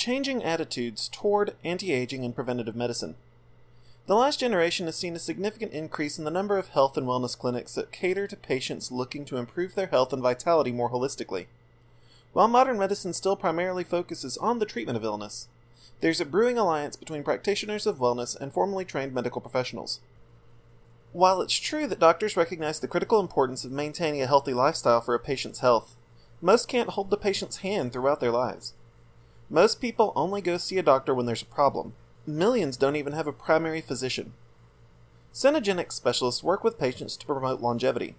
changing attitudes toward anti aging and preventative medicine. The last generation has seen a significant increase in the number of health and wellness clinics that cater to patients looking to improve their health and vitality more holistically. While modern medicine still primarily focuses on the treatment of illness, there's a brewing alliance between practitioners of wellness and formally trained medical professionals. While it's true that doctors recognize the critical importance of maintaining a healthy lifestyle for a patient's health, most can't hold the patient's hand throughout their lives. Most people only go see a doctor when there's a problem. Millions don't even have a primary physician. Cenegenics specialists work with patients to promote longevity.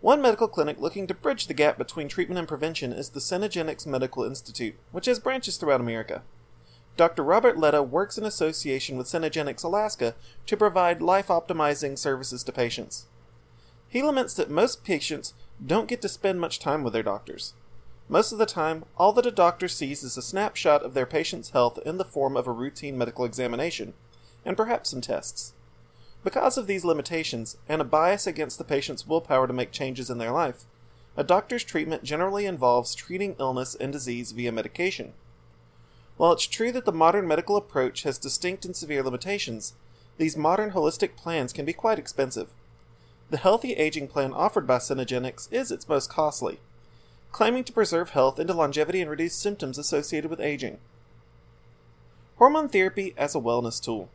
One medical clinic looking to bridge the gap between treatment and prevention is the Cenegenics Medical Institute, which has branches throughout America. Dr. Robert Letta works in association with Cenegenics Alaska to provide life optimizing services to patients. He laments that most patients don't get to spend much time with their doctors. Most of the time, all that a doctor sees is a snapshot of their patient's health in the form of a routine medical examination, and perhaps some tests. Because of these limitations, and a bias against the patient's willpower to make changes in their life, a doctor's treatment generally involves treating illness and disease via medication. While it's true that the modern medical approach has distinct and severe limitations, these modern holistic plans can be quite expensive. The healthy aging plan offered by Cenegenics is its most costly, claiming to preserve health and to longevity and reduce symptoms associated with aging. Hormone therapy as a wellness tool.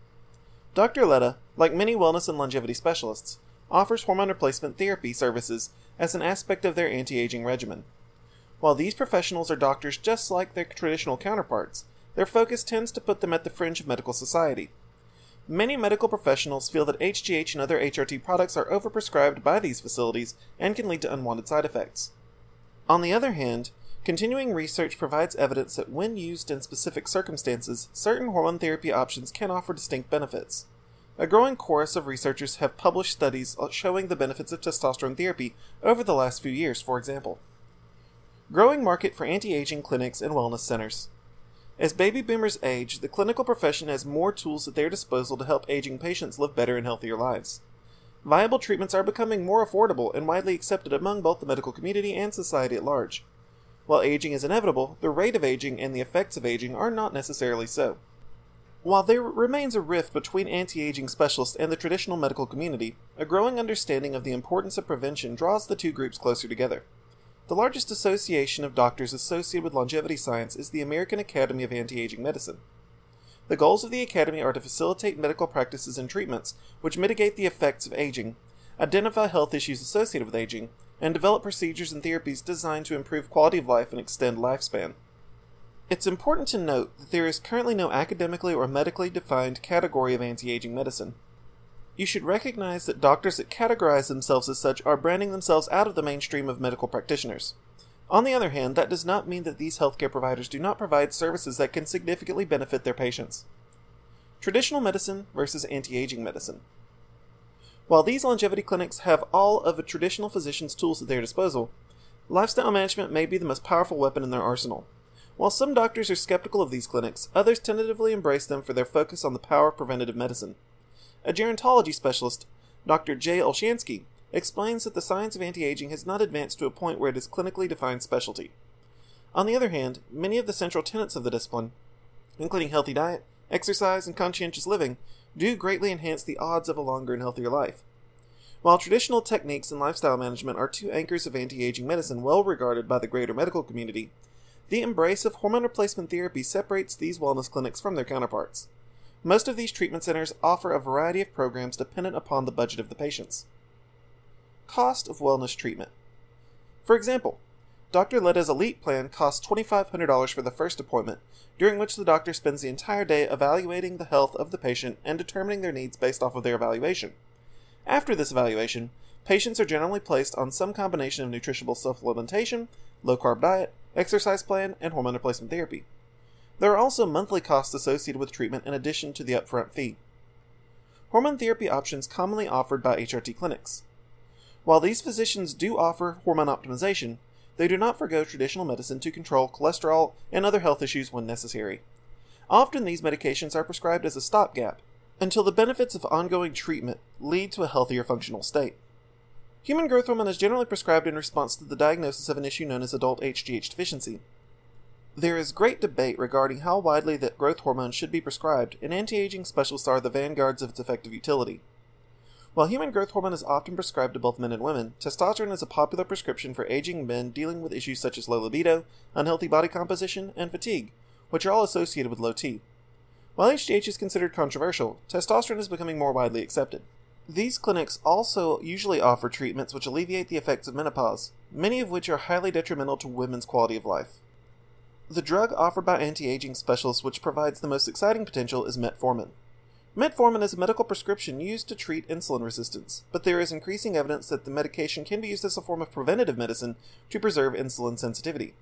Dr. Letta, like many wellness and longevity specialists, offers hormone replacement therapy services as an aspect of their anti aging regimen. While these professionals are doctors just like their traditional counterparts, their focus tends to put them at the fringe of medical society. Many medical professionals feel that HGH and other HRT products are overprescribed by these facilities and can lead to unwanted side effects. On the other hand, continuing research provides evidence that when used in specific circumstances, certain hormone therapy options can offer distinct benefits. A growing chorus of researchers have published studies showing the benefits of testosterone therapy over the last few years, for example. Growing market for anti aging clinics and wellness centers. As baby boomers age, the clinical profession has more tools at their disposal to help aging patients live better and healthier lives viable treatments are becoming more affordable and widely accepted among both the medical community and society at large. While aging is inevitable, the rate of aging and the effects of aging are not necessarily so. While there remains a rift between anti aging specialists and the traditional medical community, a growing understanding of the importance of prevention draws the two groups closer together. The largest association of doctors associated with longevity science is the American Academy of Anti Aging Medicine. The goals of the Academy are to facilitate medical practices and treatments which mitigate the effects of aging, identify health issues associated with aging, and develop procedures and therapies designed to improve quality of life and extend lifespan. It's important to note that there is currently no academically or medically defined category of anti aging medicine. You should recognize that doctors that categorize themselves as such are branding themselves out of the mainstream of medical practitioners. On the other hand, that does not mean that these healthcare providers do not provide services that can significantly benefit their patients. Traditional medicine versus anti aging medicine. While these longevity clinics have all of a traditional physician's tools at their disposal, lifestyle management may be the most powerful weapon in their arsenal. While some doctors are skeptical of these clinics, others tentatively embrace them for their focus on the power of preventative medicine. A gerontology specialist, Dr. Jay Olshansky, explains that the science of anti aging has not advanced to a point where it is clinically defined specialty. On the other hand, many of the central tenets of the discipline, including healthy diet, exercise, and conscientious living, do greatly enhance the odds of a longer and healthier life. While traditional techniques in lifestyle management are two anchors of anti aging medicine well regarded by the greater medical community, the embrace of hormone replacement therapy separates these wellness clinics from their counterparts. Most of these treatment centers offer a variety of programs dependent upon the budget of the patients cost of wellness treatment. For example, Dr. Letta's Elite plan costs $2,500 for the first appointment, during which the doctor spends the entire day evaluating the health of the patient and determining their needs based off of their evaluation. After this evaluation, patients are generally placed on some combination of nutritional supplementation, low carb diet, exercise plan, and hormone replacement therapy. There are also monthly costs associated with treatment in addition to the upfront fee. Hormone therapy options commonly offered by HRT clinics. While these physicians do offer hormone optimization, they do not forego traditional medicine to control cholesterol and other health issues when necessary. Often these medications are prescribed as a stopgap until the benefits of ongoing treatment lead to a healthier functional state. Human growth hormone is generally prescribed in response to the diagnosis of an issue known as adult HGH deficiency. There is great debate regarding how widely that growth hormone should be prescribed, and anti-aging specialists are the vanguards of its effective utility. While human growth hormone is often prescribed to both men and women, testosterone is a popular prescription for aging men dealing with issues such as low libido, unhealthy body composition, and fatigue, which are all associated with low T. While HGH is considered controversial, testosterone is becoming more widely accepted. These clinics also usually offer treatments which alleviate the effects of menopause, many of which are highly detrimental to women's quality of life. The drug offered by anti aging specialists which provides the most exciting potential is metformin. Metformin is a medical prescription used to treat insulin resistance, but there is increasing evidence that the medication can be used as a form of preventative medicine to preserve insulin sensitivity.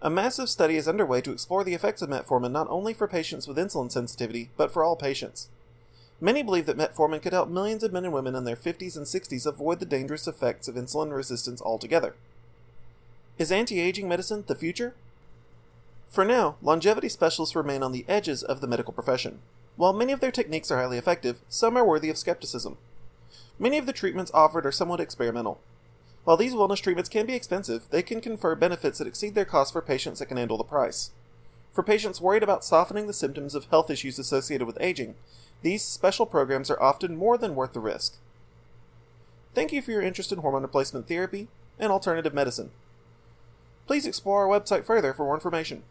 A massive study is underway to explore the effects of metformin not only for patients with insulin sensitivity, but for all patients. Many believe that metformin could help millions of men and women in their 50s and 60s avoid the dangerous effects of insulin resistance altogether. Is anti aging medicine the future? For now, longevity specialists remain on the edges of the medical profession. While many of their techniques are highly effective, some are worthy of skepticism. Many of the treatments offered are somewhat experimental. While these wellness treatments can be expensive, they can confer benefits that exceed their cost for patients that can handle the price. For patients worried about softening the symptoms of health issues associated with aging, these special programs are often more than worth the risk. Thank you for your interest in hormone replacement therapy and alternative medicine. Please explore our website further for more information.